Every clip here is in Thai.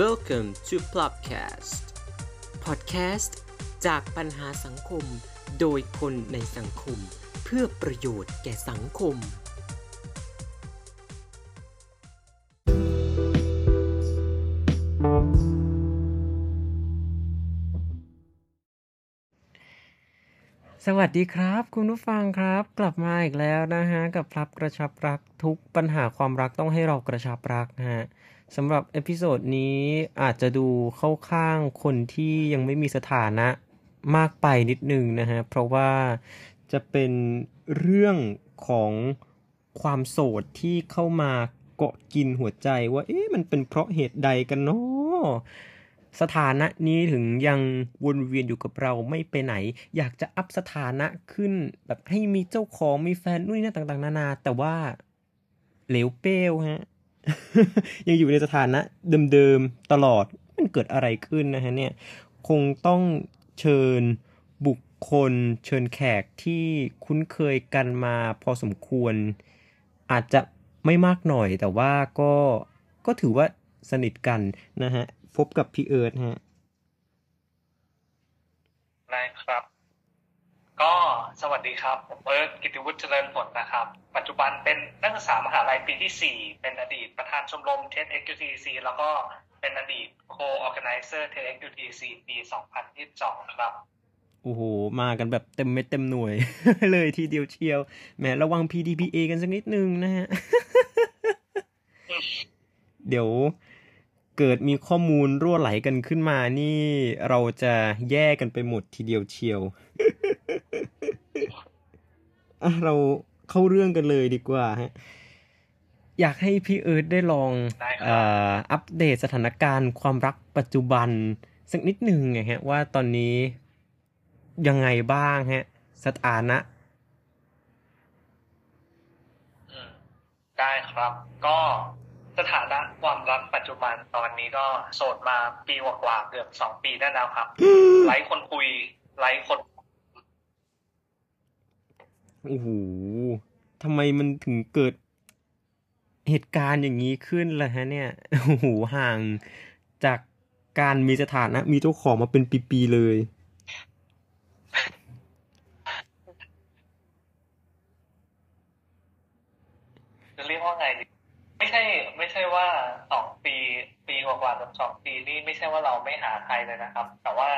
Welcome to Plopcast Podcast จากปัญหาสังคม โดยคนในสังคม เพื่อประโยชน์แก่สังคม สวัสดีครับ คุณผู้ฟังครับ กลับมาอีกแล้วนะฮะ กับพลับกระชับรักทุกปัญหาความรักต้องให้เรากระชับรักนะฮะ สำหรับ episode นี้อาจจะดูเข้าข้างคนที่ยังไม่มีสถานะมากไปนิดนึงนะฮะ เพราะว่าจะเป็นเรื่องของความโสดที่เข้ามาเกาะกินหัวใจว่าเอ๊ะมันเป็นเพราะเหตุใดกันเนาะสถานะนี้ถึงยังวนเวียนอยู่กับเราไม่ไปไหน อยากจะ up สถานะขึ้นแบบให้มีเจ้าของมีแฟนนู่นนี่นั่นต่างๆ นานา แต่ว่าเหลวเป้วฮะ ยังอยู่ในสถานะเดิมๆตลอดมันเกิดอะไรขึ้นนะฮะเนี่ยคงต้องเชิญบุคคลเชิญแขกที่คุ้นเคยกันมาพอสมควร อาจจะไม่มากหน่อย แต่ว่าก็ก็ถือว่าสนิทกันนะฮะ พบกับพี่เอิร์ธฮะได้ครับ ก็สวัสดีครับ ผมเอิร์ธกิติวุฒิเจริญผลนะครับ ปัจจุบันเป็นนักศึกษามหาลัยปีที่ 4 เป็นอดีตประธานชมรม TEDxTC แล้วก็เป็นอดีต co-organizer TEDxTC ปี 2022 ครับโอ้โห มากันแบบเต็มเม็ดเต็มหน่วย เลยทีเดียวเชียวแหมระวัง PDPA กันสักนิดนึงนะฮะ เดี๋ยวเกิดมีข้อมูลรั่วไหลกันขึ้นมานี่ เราจะแย่กันไปหมดทีเดียวเชียว เราเข้าเรื่องกันเลยดีกว่าฮะอยากให้พี่เอิร์ธได้ลองได้ครับเอ่ออัปเดตสถานการณ์ความรักปัจจุบัน สักนิดหนึ่งไงฮะ ว่าตอนนี้ยังไงบ้างฮะ สถานะอืมได้ครับ ก็สถานะความรักปัจจุบันตอนนี้ก็โสดมาปีกว่าๆเกือบสองปีได้แล้วครับไร้คนคุยไร้คน โอ้โหทำไมมันถึงเกิดเหตุการณ์อย่างนี้ขึ้นล่ะฮะเนี่ย โอ้โห ห่างจากการมีสถานะ มีเจ้าของมาเป็นปีๆเลย จะเรียกว่าไงดีไม่ใช่ ไม่ใช่ว่าสองปี ปีกว่าๆกับสองปีนี่ไม่ใช่ว่าเราไม่หาใครเลยนะครับ แต่ว่า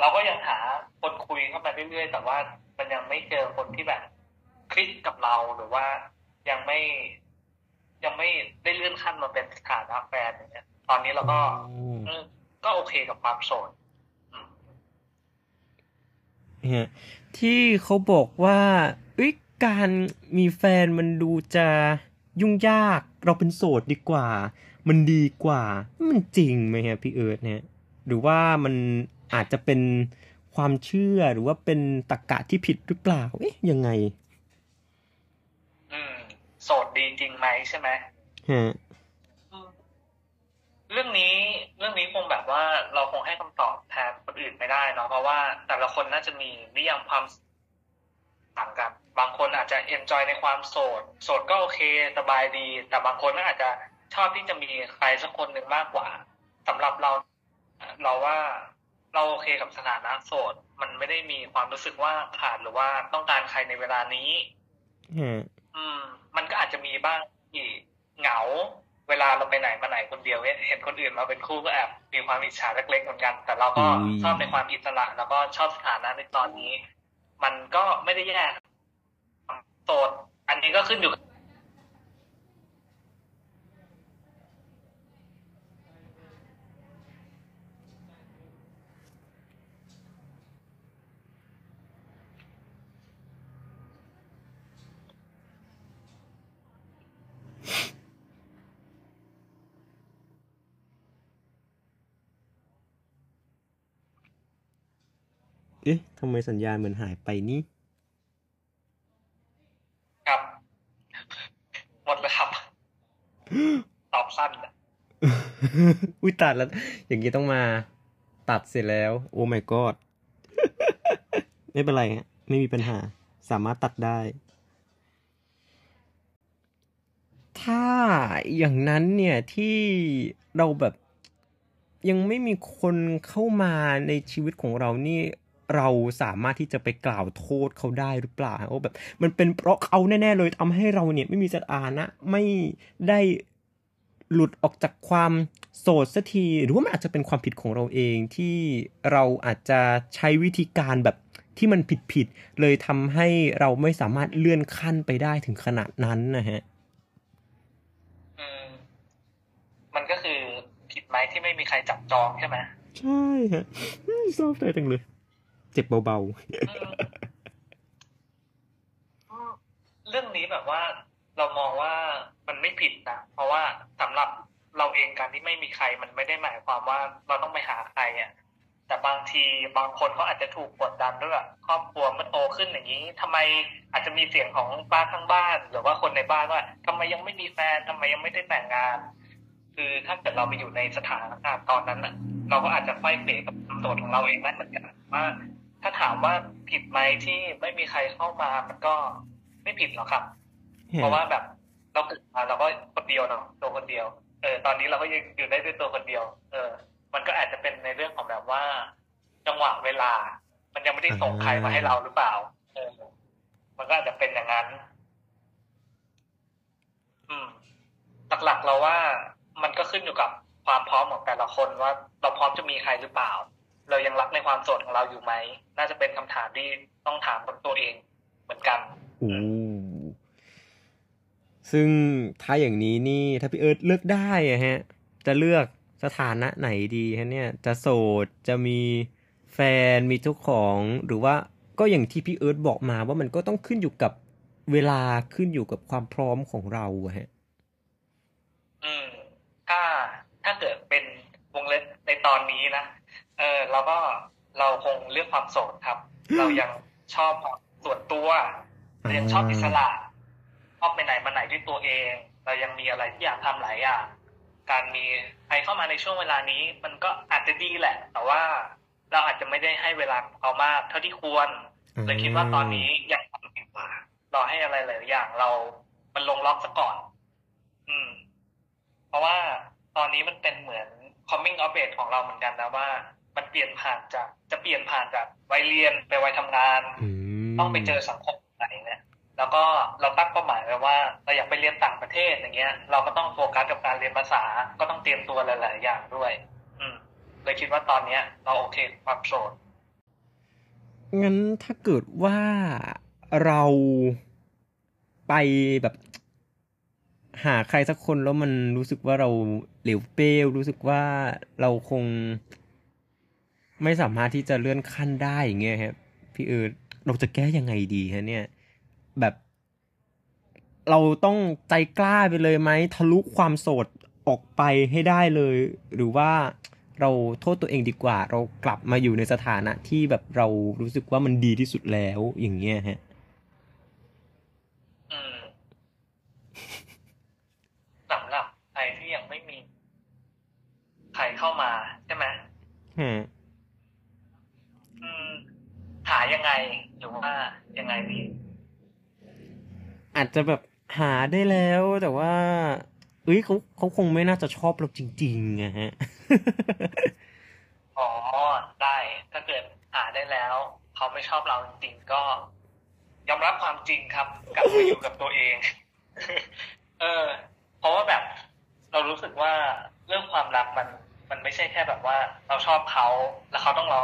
เราก็ยังหาคนคุยเข้ามาเรื่อยๆ แต่ว่ามันยังไม่เจอคนที่แบบ คลิกกับเราหรือว่ายังไม่ ยังไม่ได้เลื่อนขั้นมาเป็นสถานะแฟนอย่างเงี้ย ตอนนี้เราก็โอ้เออก็โอเคกับความโสดอืมฮะที่เขาบอกว่าเอ้ยการมีแฟนมันดูจะยุ่งยาก เราเป็นโสดดีกว่า มันดีกว่า มันจริงไหมฮะพี่เอิร์ธเนี่ย หรือว่ามันอาจจะเป็นความเชื่อหรือว่าเป็นตรกกะที่ผิดหรือเปล่า เอ๊ะยังไงอืม โสดดีจริงไหมใช่ไหมฮะเรื่องนี้เรื่องนี้คงแบบว่าเราคงให้คำตอบแทนคนอื่นไม่ได้เนาะเพราะว่าแต่ละคนน่าจะมีนิยามความต่างกัน บางคนอาจจะเอนจอยในความโสด โสดก็โอเคสบายดี แต่บางคนก็อาจจะชอบที่จะมีใครสักคนหนึ่งมากกว่าสำหรับเรา เราว่าเราโอเคกับสถานะโสด มันไม่ได้มีความรู้สึกว่าขาดหรือว่าต้องการใครในเวลานี้ฮะ อืม มันก็อาจจะมีบ้างที่เหงา เวลาเราไปไหนมาไหนคนเดียวเนี่ยเห็นคนอื่นมาเป็นคู่ก็แอบมีความอิจฉาเล็กๆเหมือนกัน แต่เราก็อุ้ยชอบในความอิสระ แล้วก็ชอบสถานะในตอนนี้ มันก็ไม่ได้แย่โสดอันนี้ก็ขึ้นอยู่กับ เอ๊ะทำไมสัญญาณเหมือนหายไปนี่ครับ หมดแล้วครับ ตอบสั้นนะอุ้ยตัดแล้ว อย่างนี้ต้องมาตัดเสร็จแล้ว โอ้ my god ไม่เป็นไรฮะไม่มีปัญหา สามารถตัดได้ ถ้าอย่างนั้นเนี่ยที่เราแบบยังไม่มีคนเข้ามาในชีวิตของเรานี่ เราสามารถที่จะไปกล่าวโทษเขาได้หรือเปล่าว่าแบบ มันเป็นเพราะเขาแน่ ๆ เลยทำให้เราเนี่ยไม่มีสถานะไม่ได้หลุดออกจากความโสดสักทีหรือว่ามันอาจจะเป็นความผิดของเราเองที่เราอาจจะใช้วิธีการแบบที่มันผิดๆเลยทำให้เราไม่สามารถเลื่อนขั้นไปได้ถึงขนาดนั้นนะฮะอืมมันก็คือผิดไหมที่ไม่มีใครจับจองใช่ไหมใช่ฮะเศร้าใจจังเลย เจ็บเบาๆ เรื่องนี้แบบว่า เรามองว่ามันไม่ผิดนะเพราะว่าสำหรับเราเองการที่ไม่มีใครมันไม่ได้หมายความว่าเราต้องไปหาใครอะแต่บางทีบางคนเขาอาจจะถูกกดดันด้วยครอบครัวมื่อโตขึ้นอย่างนี้ทำไมอาจจะมีเสียงของป้าข้างบ้าน หรือว่าคนในบ้านว่าทำไมยังไม่มีแฟนทำไมยังไม่ได้แต่งงาน คือถ้าเกิดเราไปอยู่ในสถานการณ์ตอนนั้นเราก็อาจจะไฟเฟกับตัวของเราเองได้เหมือนกันว่า ถ้าถามว่าผิดไหมที่ไม่มีใครเข้ามามันก็ไม่ผิดหรอกครับ เพราะว่าแบบเราเกิดมาเราก็คนเดียวเนาะตัวคนเดียว เออ ตอนนี้เราก็ยังอยู่ได้ด้วยตัวคนเดียว เออ มันก็อาจจะเป็นในเรื่องของแบบว่า จังหวะเวลา มันยังไม่ได้ส่งใครมาให้เราหรือเปล่า เออ มันก็อาจจะเป็นอย่างนั้น อืม หลักๆเราว่ามันก็ขึ้นอยู่กับความพร้อมของแต่ละคนว่า เราพร้อมจะมีใครหรือเปล่า เรายังรักในความโสดของเราอยู่ไหม น่าจะเป็นคำถามที่ต้องถามตัวเองเหมือนกันอืซึ่งถ้าอย่างนี้นี่ถ้าพี่เอิร์ธเลือกได้อะฮะ จะเลือกสถานะไหนดีฮะเนี่ย จะโสดจะมีแฟนมีเจ้าของหรือว่าก็อย่างที่พี่เอิร์ธบอกมาว่ามันก็ต้องขึ้นอยู่กับเวลาขึ้นอยู่กับความพร้อมของเราฮะอืมถ้าถ้าเกิดเป็นวงเล็บในตอนนี้นะ เออเราก็เราคงเลือกความโสดครับ เรายังชอบส่วนตัวเรายังชอบอิสระชอบไปไหนมาไหนด้วยตัวเอง เรายังมีอะไรที่อยากทำหลายอย่างการมีใครเข้ามาในช่วงเวลานี้ มันก็อาจจะดีแหละ แต่ว่าเราอาจจะไม่ได้ให้เวลาเขามากเท่าที่ควรเลยคิดว่าตอนนี้อยากทำดีกว่ารอให้อะไรหลายอย่างเรา มันลงล็อกซะก่อน อืม เพราะว่าตอนนี้มันเป็นเหมือน coming of age ของเราเหมือนกันนะว่า มันเปลี่ยนผ่านจาก จะเปลี่ยนผ่านจากวัยเรียนไปวัยทำงาน ต้องไปเจอสังคมไหนเนี่ยแล้วก็เราตั้งเป้าหมายไว้ว่าเราอยากไปเรียนต่างประเทศอย่างเงี้ย เราก็ต้องโฟกัสกับการเรียนภาษาก็ต้องเตรียมตัวหลาย ๆ อย่างด้วย อืมเลยคิดว่าตอนเนี้ย เราโอเคความโสดงั้นถ้าเกิดว่าเราไปแบบ หาใครสักคนแล้วมันรู้สึกว่าเราเหลวเปลวรู้สึกว่าเราคง ไม่สามารถที่จะเลื่อนขั้นได้อย่างเงี้ยครับพี่เอิร์ดเราจะแก้ยังไงดีฮะเนี่ย แบบ เราต้องใจกล้าไปเลยไหมทะลุความโสดออกไปให้ได้เลย หรือว่าเราโทษตัวเองดีกว่า เรากลับมาอยู่ในสถานะที่แบบเรารู้สึกว่ามันดีที่สุดแล้วอย่างเงี้ยฮะสำหรับใครที่ยังไม่มีใครเข้ามาใช่ไหมอืมหายังไงหรือ ว่ายังไงดีอาจจะแบบหาได้แล้วแต่ว่าเอ้ยเขาเขาคงไม่น่าจะชอบเราจริงๆนะฮะ อ๋อ ได้ถ้าเกิดหาได้แล้ว เขาไม่ชอบเราจริงๆก็ ยอมรับความจริงครับ กลับมาอยู่กับตัวเอง เออ เพราะว่าแบบ เรารู้สึกว่าเรื่องความรักมัน มันไม่ใช่แค่แบบว่า เราชอบเขาแล้วเขาต้องรอ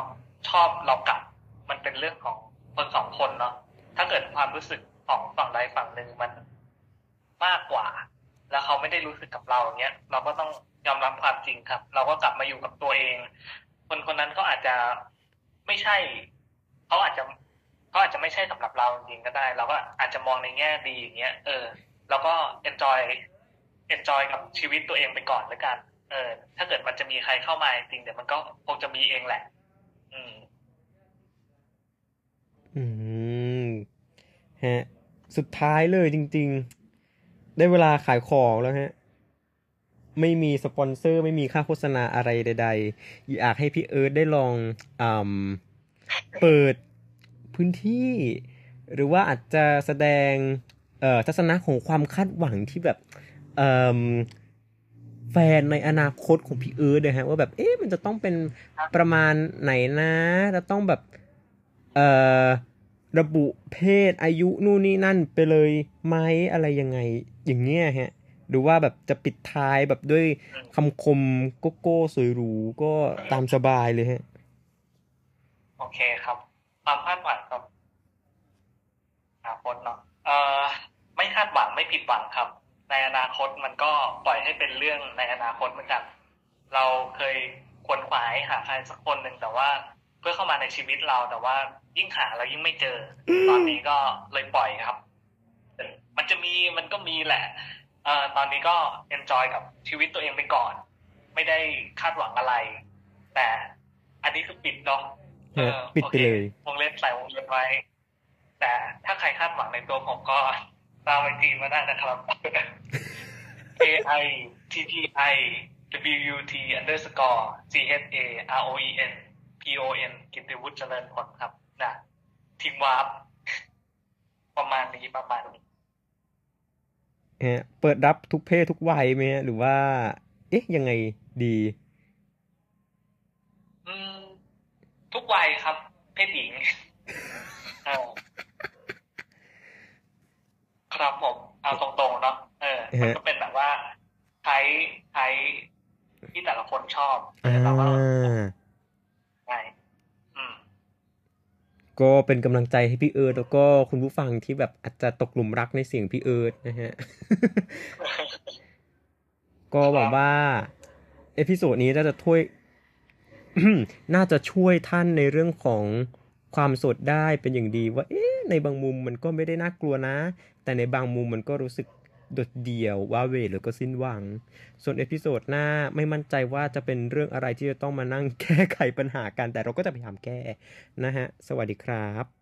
ชอบเรากลับ มันเป็นเรื่องของ คนสองคนเนาะถ้าเกิดความรู้สึกของฝั่งใดฝั่งหนึ่งมันมากกว่า แล้วเขาไม่ได้รู้สึกกับเราเนี้ย เราก็ต้องยอมรับความจริงครับ เราก็กลับมาอยู่กับตัวเอง คนคนนั้นก็อาจจะไม่ใช่เขาอาจจะเขาอาจจะไม่ใช่สำหรับเราจริงก็ได้ เราก็อาจจะมองในแง่ดีอย่างเงี้ย เออเราก็ enjoy enjoy กับชีวิตตัวเองไปก่อนแล้วกัน เออ ถ้าเกิดมันจะมีใครเข้ามาจริงเดี๋ยวมันก็คงจะมีเองแหละ อืม อืมฮะ สุดท้ายเลยจริง ๆ ได้เวลาขายของแล้วฮะ ไม่มีสปอนเซอร์ ไม่มีค่าโฆษณาอะไรใด ๆ อยากให้พี่เอิร์ธได้ลองอเปิดพื้นที่ หรือว่าอาจจะแสดงเอ่อทัศนะของความคาดหวังที่แบบแฟนในอนาคตของพี่เอิร์ธนะฮะว่าแบบเอ๊ะมันจะต้องเป็นประมาณไหนนะจะต้องแบบ เอ่อระบุเพศอายุนู่นนี่นั่นไปเลยไหมอะไรยังไง อย่างเงี้ยฮะหรือว่าแบบจะปิดท้ายแบบด้วยคำคมโกโก้สวยหรูก็ตามสบายเลยฮะ โอเคครับ ความคาดหวังกับอนาคตเนาะเอ่อไม่คาดหวังไม่ผิดหวังครับ ในอนาคตมันก็ปล่อยให้เป็นเรื่องในอนาคตเหมือนกัน เราเคยควนขวายหาใครสักคนหนึ่งแต่ว่า เพื่อเข้ามาในชีวิตเราแต่ว่า ยิ่งหาเรายิ่งไม่เจอ ตอนนี้ก็เลยปล่อยครับ มันจะมีมันก็มีแหละเอ่อตอนนี้ก็ enjoy กับชีวิตตัวเองไปก่อน ไม่ได้คาดหวังอะไร แต่อันนี้คือปิดเนาะฮะปิดไปเลยโอควงเล็บใส่วงเล็บไว้ แต่ถ้าใครคาดหวังในตัวผมก็ตาม IG มาได้นะครับ K I T T I W U T underscore C H A R O E N P O N กิตติวุฒิเจริญผลครับ นะทิ้งวาร์ปประมาณนี้ประมาณนี้ฮะเปิดรับทุกเพศทุกวัยไหมฮะหรือว่า เอ๊ะยังไงดี อืม ทุกวัยครับ เพศหญิงเออครับผมเอาตรงๆเนาะเออมันก็เป็นแบบว่าใช้ใช้ที่แต่ละคนชอบอ่เราก็า ใช่อืม ก็เป็นกำลังใจให้พี่เอิร์ธแล้วก็คุณผู้ฟังที่แบบอาจจะตกหลุมรักในเสียงพี่เอิร์ธนะฮะ ก็หวังว่า episode นี้น่าจะช่วย น่าจะช่วยท่านในเรื่องของความโสดได้เป็นอย่างดีว่า เอ๊ะในบางมุมมันก็ไม่ได้น่ากลัวนะ แต่ในบางมุมมันก็รู้สึก โดดเดี่ยวว้าเวหรือก็สิ้นหวัง ส่วน episode หน้าไม่มั่นใจว่าจะเป็นเรื่องอะไรที่จะต้องมานั่งแก้ไขปัญหากัน แต่เราก็จะพยายามแก้นะฮะ สวัสดีครับ